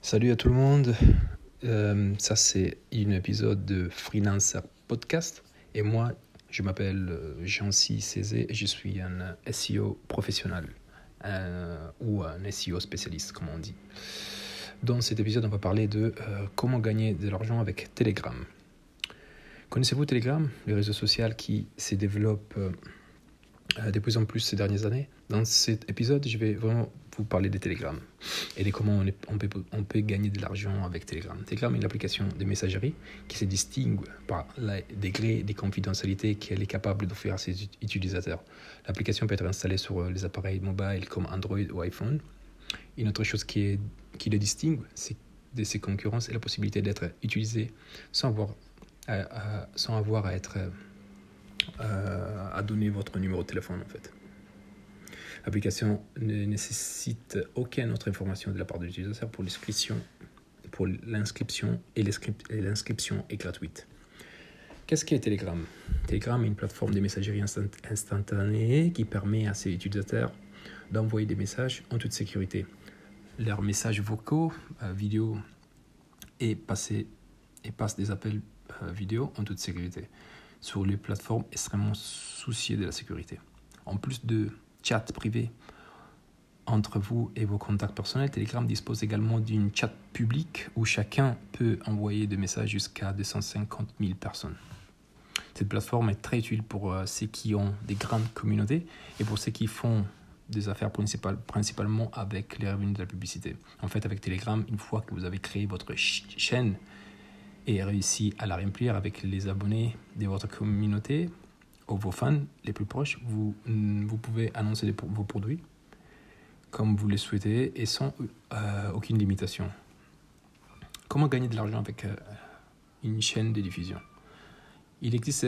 Salut à tout le monde. Euh, ça, c'est un épisode de Freelancer Podcast. Et moi, je m'appelle euh, Jean-C Cézé et je suis un SEO professionnel euh, ou un SEO spécialiste, comme on dit. Dans cet épisode, on va parler de comment gagner de l'argent avec Telegram. Connaissez-vous Telegram, le réseau social qui se développe de plus en plus ces dernières années? Dans cet épisode, je vais vraiment vous parler de Telegram et de comment on, peut, gagner de l'argent avec Telegram. Telegram est une application de messagerie qui se distingue par le degré de confidentialité qu'elle est capable d'offrir à ses utilisateurs. L'application peut être installée sur euh, les appareils mobiles comme Android ou iPhone. Une autre chose qui, est, le distingue de ses concurrents, c'est la possibilité d'être utilisé sans avoir, euh, à donner votre numéro de téléphone en fait. L'application ne nécessite aucune autre information de la part de l'utilisateur pour l'inscription et l'inscription est gratuite. Qu'est-ce qu'est Telegram? Telegram est une plateforme de messagerie instantanée qui permet à ses utilisateurs d'envoyer des messages en toute sécurité. Leurs messages vocaux, euh, vidéo et passent des appels euh, vidéo en toute sécurité sur les plateformes extrêmement souciées de la sécurité. En plus de chat privé entre vous et vos contacts personnels, Telegram dispose également d'une chat publique où chacun peut envoyer des messages jusqu'à 250 000 personnes. Cette plateforme est très utile pour euh, ceux qui ont des grandes communautés et pour ceux qui font des affaires principalement avec les revenus de la publicité. En fait, avec Telegram, une fois que vous avez créé votre chaîne et réussi à la remplir avec les abonnés de votre communauté, vos fans les plus proches, vous, vous pouvez annoncer vos produits comme vous les souhaitez et sans euh, aucune limitation. Comment gagner de l'argent avec euh, une chaîne de diffusion? Il existe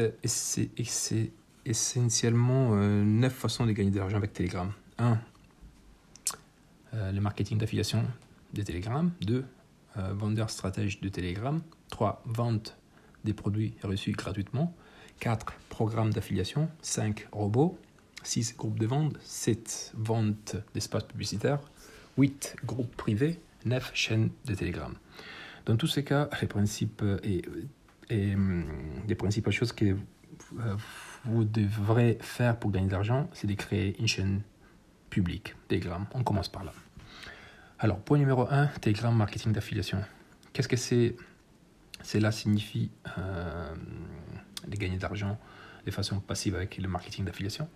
essentiellement euh, neuf façons de gagner de l'argent avec Telegram. 1. le marketing d'affiliation de Telegram. 2. vendeur stratège de Telegram. 3. Vente des produits reçus gratuitement. 4 programmes d'affiliation, 5 robots, 6 groupes de vente, 7 ventes d'espaces publicitaires, 8 groupes privés, 9 chaînes de Telegram. Dans tous ces cas, les principes et, et les principales choses que vous devrez faire pour gagner de l'argent, c'est de créer une chaîne publique, Telegram. On commence par là. Alors, point numéro 1, Telegram marketing d'affiliation. Qu'est-ce que c'est Cela signifie euh, de gagner de l'argent de façon passive avec le marketing d'affiliation.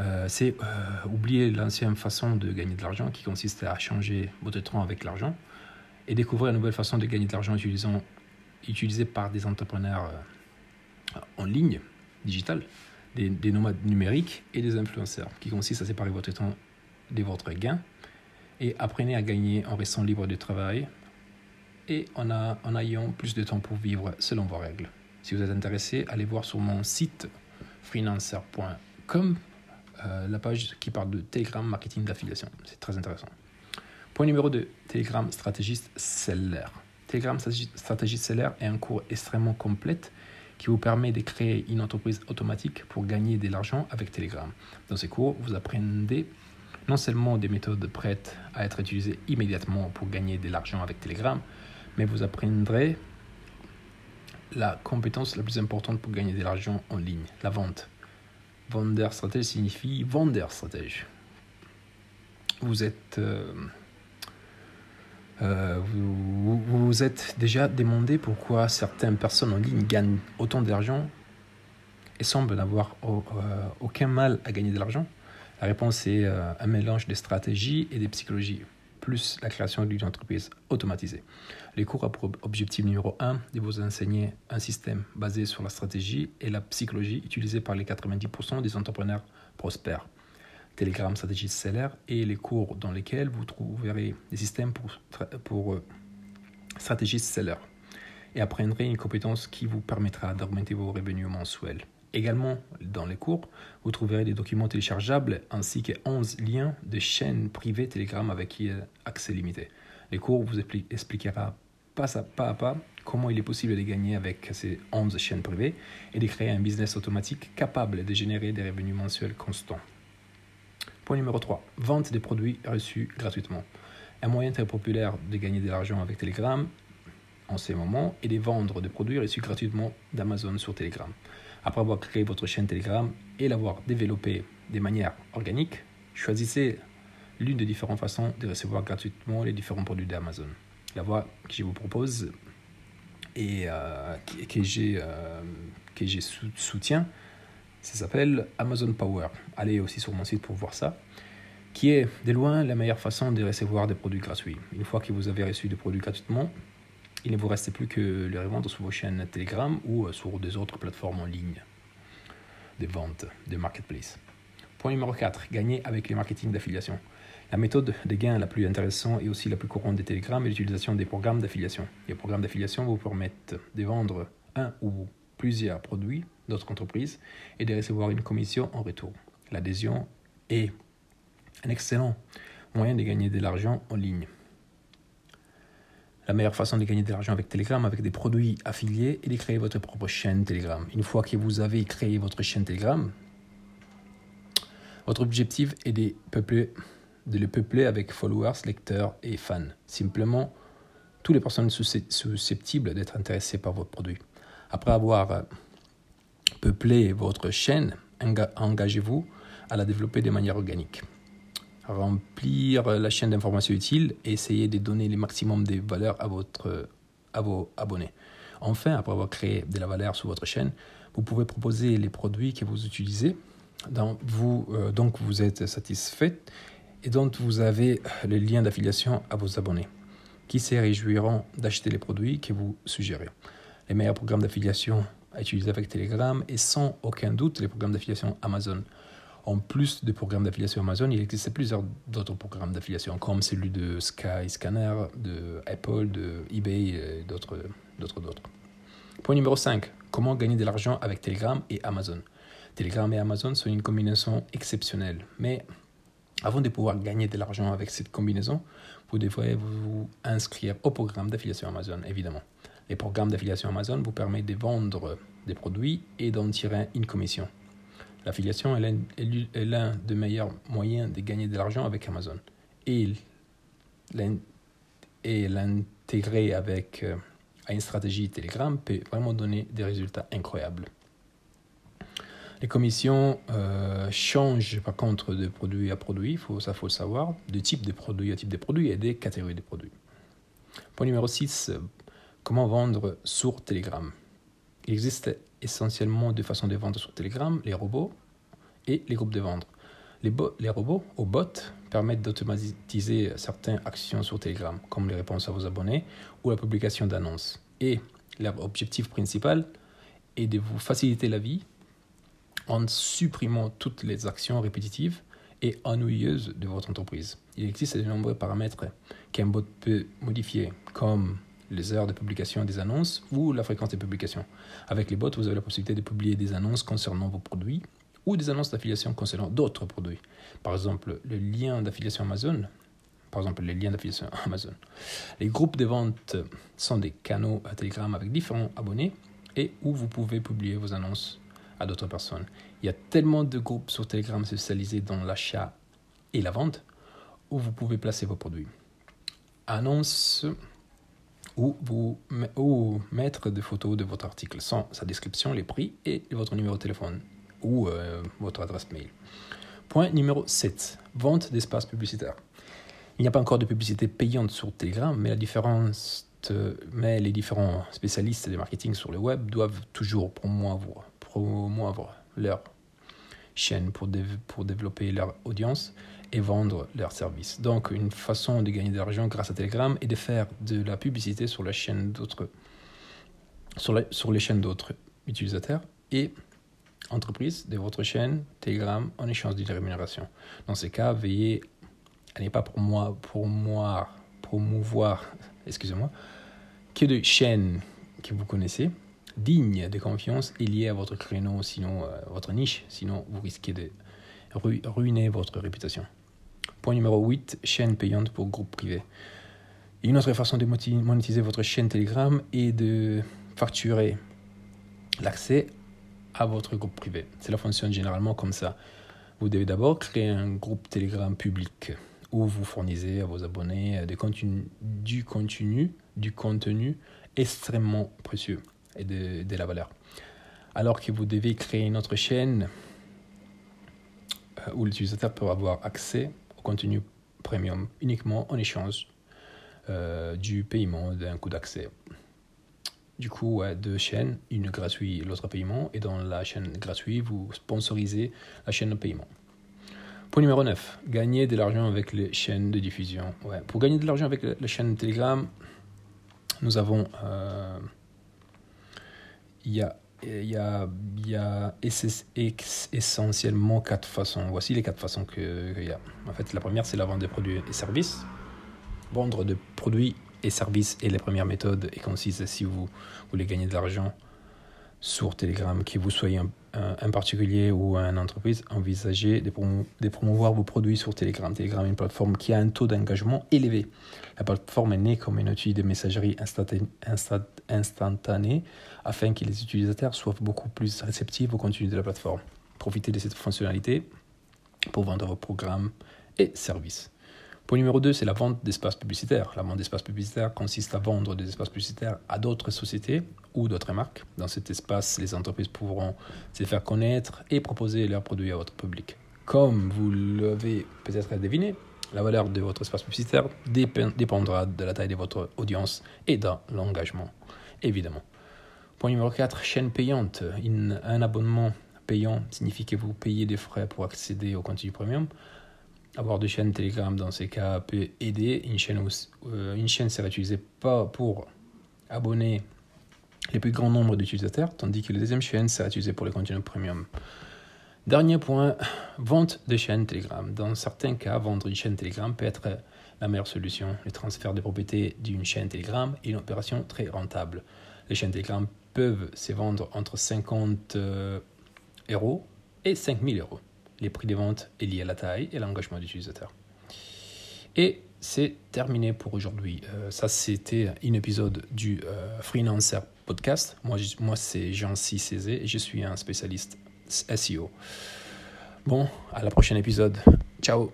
Euh, c'est euh, oublier l'ancienne façon de gagner de l'argent qui consiste à changer votre temps avec l'argent et découvrir une nouvelle façon de gagner de l'argent utilisée par des entrepreneurs euh, en ligne, digital, des, des, nomades numériques et des influenceurs qui consiste à séparer votre temps de votre gain et apprenez à gagner en restant libre de travail et en, a, ayant plus de temps pour vivre selon vos règles. Si vous êtes intéressé, allez voir sur mon site freelancer.com euh, la page qui parle de Telegram marketing d'affiliation. C'est très intéressant. Point numéro 2, Telegram stratégiste seller. Telegram stratégiste seller est un cours extrêmement complet qui vous permet de créer une entreprise automatique pour gagner de l'argent avec Telegram. Dans ces cours, vous apprenez non seulement des méthodes prêtes à être utilisées immédiatement pour gagner de l'argent avec Telegram, mais vous apprendrez la compétence la plus importante pour gagner de l'argent en ligne, la vente. Vendeur stratège signifie vendeur stratège. Euh, euh, vous, vous, êtes déjà demandé pourquoi certaines personnes en ligne gagnent autant d'argent et semblent n'avoir euh, aucun mal à gagner de l'argent. La réponse est un mélange de stratégie et de psychologie plus la création d'une entreprise automatisée. Les cours ont pour objectif numéro 1 de vous enseigner un système basé sur la stratégie et la psychologie utilisée par les 90% des entrepreneurs prospères. Telegram Strategy Seller et les cours dans lesquels vous trouverez des systèmes pour, pour euh, stratégistes sellers et apprendrez une compétence qui vous permettra d'augmenter vos revenus mensuels. Également, dans les cours, vous trouverez des documents téléchargeables ainsi que 11 liens de chaînes privées Telegram avec accès limité. Les cours vous expliquera pas à pas à pas comment il est possible de gagner avec ces 11 chaînes privées et de créer un business automatique capable de générer des revenus mensuels constants. Point numéro 3. Vente des produits reçus gratuitement. Un moyen très populaire de gagner de l'argent avec Telegram en ces moments est de vendre des produits reçus gratuitement d'Amazon sur Telegram. Après avoir créé votre chaîne Telegram et l'avoir développée de manière organique, choisissez l'une des différentes façons de recevoir gratuitement les différents produits d'Amazon. La voie que je vous propose et euh, que j'ai euh, que j'ai soutien, ça s'appelle Amazon Power. Allez aussi sur mon site pour voir ça qui est de loin la meilleure façon de recevoir des produits gratuits. Une fois que vous avez reçu des produits gratuitement, il ne vous reste plus que les revendre sur vos chaînes Telegram ou euh, sur des autres plateformes en ligne de vente, de marketplace. Point numéro 4. Gagner avec les marketing d'affiliation. La méthode de gain la plus intéressante et aussi la plus courante de Telegram est l'utilisation des programmes d'affiliation. Les programmes d'affiliation vous permettent de vendre un ou plusieurs produits d'autres entreprises et de recevoir une commission en retour. L'adhésion est un excellent moyen de gagner de l'argent en ligne. La meilleure façon de gagner de l'argent avec Telegram, avec des produits affiliés, est de créer votre propre chaîne Telegram. Une fois que vous avez créé votre chaîne Telegram, votre objectif est de, le peupler avec followers, lecteurs et fans. Simplement, toutes les personnes susceptibles d'être intéressées par votre produit. Après avoir peuplé votre chaîne, engagez-vous à la développer de manière organique remplir la chaîne d'informations utiles et essayer de donner le maximum de valeur à, votre, à vos abonnés. Enfin, après avoir créé de la valeur sur votre chaîne, vous pouvez proposer les produits que vous utilisez, dont vous, euh, donc vous êtes satisfait et dont vous avez le lien d'affiliation à vos abonnés, qui se réjouiront d'acheter les produits que vous suggérez. Les meilleurs programmes d'affiliation à utiliser avec Telegram et sans aucun doute les programmes d'affiliation Amazon en plus des programmes d'affiliation Amazon, il existe plusieurs d'autres programmes d'affiliation, comme celui de Skyscanner, de Apple, de eBay et d'autres. d'autres, d'autres. Point numéro 5. Comment gagner de l'argent avec Telegram et Amazon? Telegram et Amazon sont une combinaison exceptionnelle, mais avant de pouvoir gagner de l'argent avec cette combinaison, vous devrez vous inscrire au programme d'affiliation Amazon, évidemment. Les programmes d'affiliation Amazon vous permettent de vendre des produits et d'en tirer une commission. L'affiliation est l'un des meilleurs moyens de gagner de l'argent avec Amazon. Et l'intégrer avec euh, une stratégie Telegram peut vraiment donner des résultats incroyables. Les commissions euh, changent par contre de produit à produit, ça faut le savoir, de type de produit à type de produit et des catégories de produits. Point numéro 6, comment vendre sur Telegram Il existe essentiellement deux façons de vendre sur Telegram, les robots et les groupes de vente. Les, les robots ou bots permettent d'automatiser certaines actions sur Telegram, comme les réponses à vos abonnés ou la publication d'annonces. Et leur objectif principal est de vous faciliter la vie en supprimant toutes les actions répétitives et ennuyeuses de votre entreprise. Il existe de nombreux paramètres qu'un bot peut modifier, comme les heures de publication des annonces ou la fréquence des publications. Avec les bots, vous avez la possibilité de publier des annonces concernant vos produits ou des annonces d'affiliation concernant d'autres produits. Par exemple, le lien d'affiliation Amazon. Par exemple, les liens d'affiliation Amazon. Les groupes de vente sont des canaux à Telegram avec différents abonnés et où vous pouvez publier vos annonces à d'autres personnes. Il y a tellement de groupes sur Telegram spécialisés dans l'achat et la vente où vous pouvez placer vos produits. Annonce ou, vous, ou mettre des photos de votre article sans sa description, les prix et votre numéro de téléphone ou euh, votre adresse mail. Point numéro 7. Vente d'espace publicitaire. Il n'y a pas encore de publicité payante sur Telegram, mais, les différents spécialistes de marketing sur le web doivent toujours promouvoir, promouvoir leur chaîne pour, pour développer leur audience et vendre leurs services. Donc, une façon de gagner de l'argent grâce à Telegram est de faire de la publicité sur la chaîne d'autres, sur, sur les chaînes d'autres utilisateurs et entreprise de votre chaîne Telegram en échange d'une rémunération. Dans ce cas, veillez à ne pas pour moi, pour moi, promouvoir, excusez-moi, que de chaînes que vous connaissez, dignes de confiance et liées à votre créneau, sinon euh, votre niche, sinon vous risquez de ruiner votre réputation. Point numéro 8, chaîne payante pour groupe privé. Une autre façon de monétiser votre chaîne Telegram est de facturer l'accès à votre groupe privé. Cela fonctionne généralement comme ça. Vous devez d'abord créer un groupe Telegram public où vous fournissez à vos abonnés contenus, du contenu, du contenu extrêmement précieux et de, de la valeur. Alors que vous devez créer une autre chaîne euh, où l'utilisateur peut avoir accès au contenu premium uniquement en échange euh, du paiement d'un coût d'accès. Du coup, deux chaînes, une gratuite, l'autre paiement, et dans la chaîne gratuite, vous sponsorisez la chaîne de paiement. Point numéro 9, gagner de l'argent avec les chaînes de diffusion. Pour gagner de l'argent avec la chaîne Telegram, nous avons... Euh, il y a y a, y a essentiellement quatre façons. Voici les quatre façons qu'il y a. En fait, la première, c'est la vente des produits et services. Vendre des produits et services est la première méthode et consiste si vous voulez gagner de l'argent sur Telegram, que vous soyez un, particulier ou une entreprise, envisagez de, promouvoir vos produits sur Telegram. Telegram est une plateforme qui a un taux d'engagement élevé. La plateforme est née comme un outil de messagerie instantanée afin que les utilisateurs soient beaucoup plus réceptifs au contenu de la plateforme. Profitez de cette fonctionnalité pour vendre vos programmes et services. Point numéro 2, c'est la vente d'espaces publicitaires. La vente d'espaces publicitaires consiste à vendre des espaces publicitaires à d'autres sociétés ou d'autres marques. Dans cet espace, les entreprises pourront se faire connaître et proposer leurs produits à votre public. Comme vous l'avez peut-être deviné, la valeur de votre espace publicitaire dépendra de la taille de votre audience et de l'engagement, évidemment. Point numéro 4, chaîne payante. un abonnement payant signifie que vous payez des frais pour accéder au contenu premium. Avoir deux chaînes Telegram dans ces cas peut aider. Une chaîne, euh, une chaîne sera utilisée pas pour abonner les plus grands nombres d'utilisateurs, tandis que la deuxième chaîne sera utilisée pour les contenus premium. Dernier point, vente de chaînes Telegram. Dans certains cas, vendre une chaîne Telegram peut être la meilleure solution. Le transfert de propriété d'une chaîne Telegram est une opération très rentable. Les chaînes Telegram peuvent se vendre entre 50 euh, euros et 5000 euros. Les prix de vente est lié à la taille et l'engagement d'utilisateur. Et c'est terminé pour aujourd'hui. Euh, ça, c'était un épisode du euh, Freelancer Podcast. Moi, moi c'est Jean-C Cézé et je suis un spécialiste SEO. Bon, à la prochaine épisode. Ciao